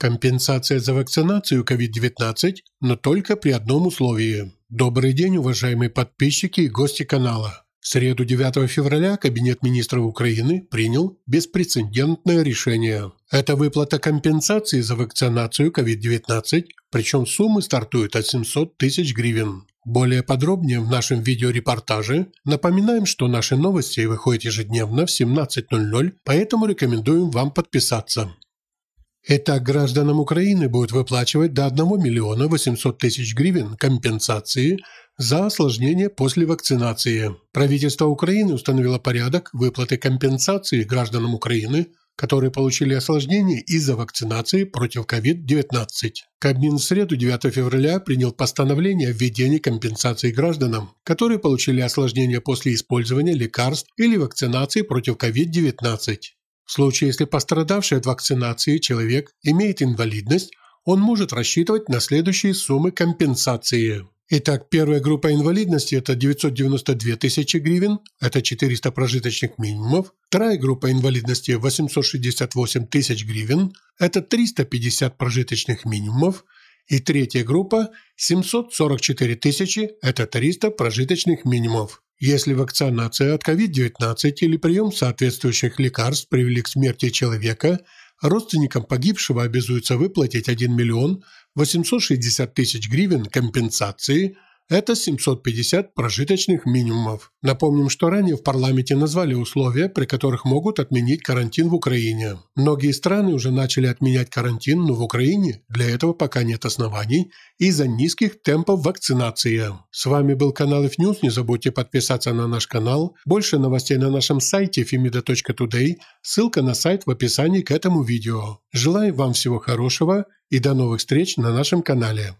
Компенсация за вакцинацию COVID-19, но только при одном условии. Добрый день, уважаемые подписчики и гости канала. В среду 9 февраля Кабинет министров Украины принял беспрецедентное решение. Это выплата компенсации за вакцинацию COVID-19, причем суммы стартуют от 700 тысяч гривен. Более подробнее в нашем видеорепортаже напоминаем, что наши новости выходят ежедневно в 17.00, поэтому рекомендуем вам подписаться. Итак, гражданам Украины будут выплачивать до 1 миллиона 800 тысяч гривен компенсации за осложнение после вакцинации. Правительство Украины установило порядок выплаты компенсации гражданам Украины, которые получили осложнения из-за вакцинации против COVID-19. Кабмин в среду 9 февраля принял постановление о введении компенсации гражданам, которые получили осложнения после использования лекарств или вакцинации против COVID-19. В случае, если пострадавший от вакцинации человек имеет инвалидность, он может рассчитывать на следующие суммы компенсации. Итак, первая группа инвалидности – это 992 тысячи гривен, это 400 прожиточных минимумов. Вторая группа инвалидности – 868 тысяч гривен, это 350 прожиточных минимумов. И третья группа – 744 тысячи, это 300 прожиточных минимумов. Если вакцинация от COVID-19 или прием соответствующих лекарств привели к смерти человека, родственникам погибшего обязуются выплатить 1 миллион 860 тысяч гривен компенсации – это 750 прожиточных минимумов. Напомним, что ранее в парламенте назвали условия, при которых могут отменить карантин в Украине. Многие страны уже начали отменять карантин, но в Украине для этого пока нет оснований из-за низких темпов вакцинации. С вами был канал IFNews. Не забудьте подписаться на наш канал. Больше новостей на нашем сайте femida.today. Ссылка на сайт в описании к этому видео. Желаю вам всего хорошего и до новых встреч на нашем канале.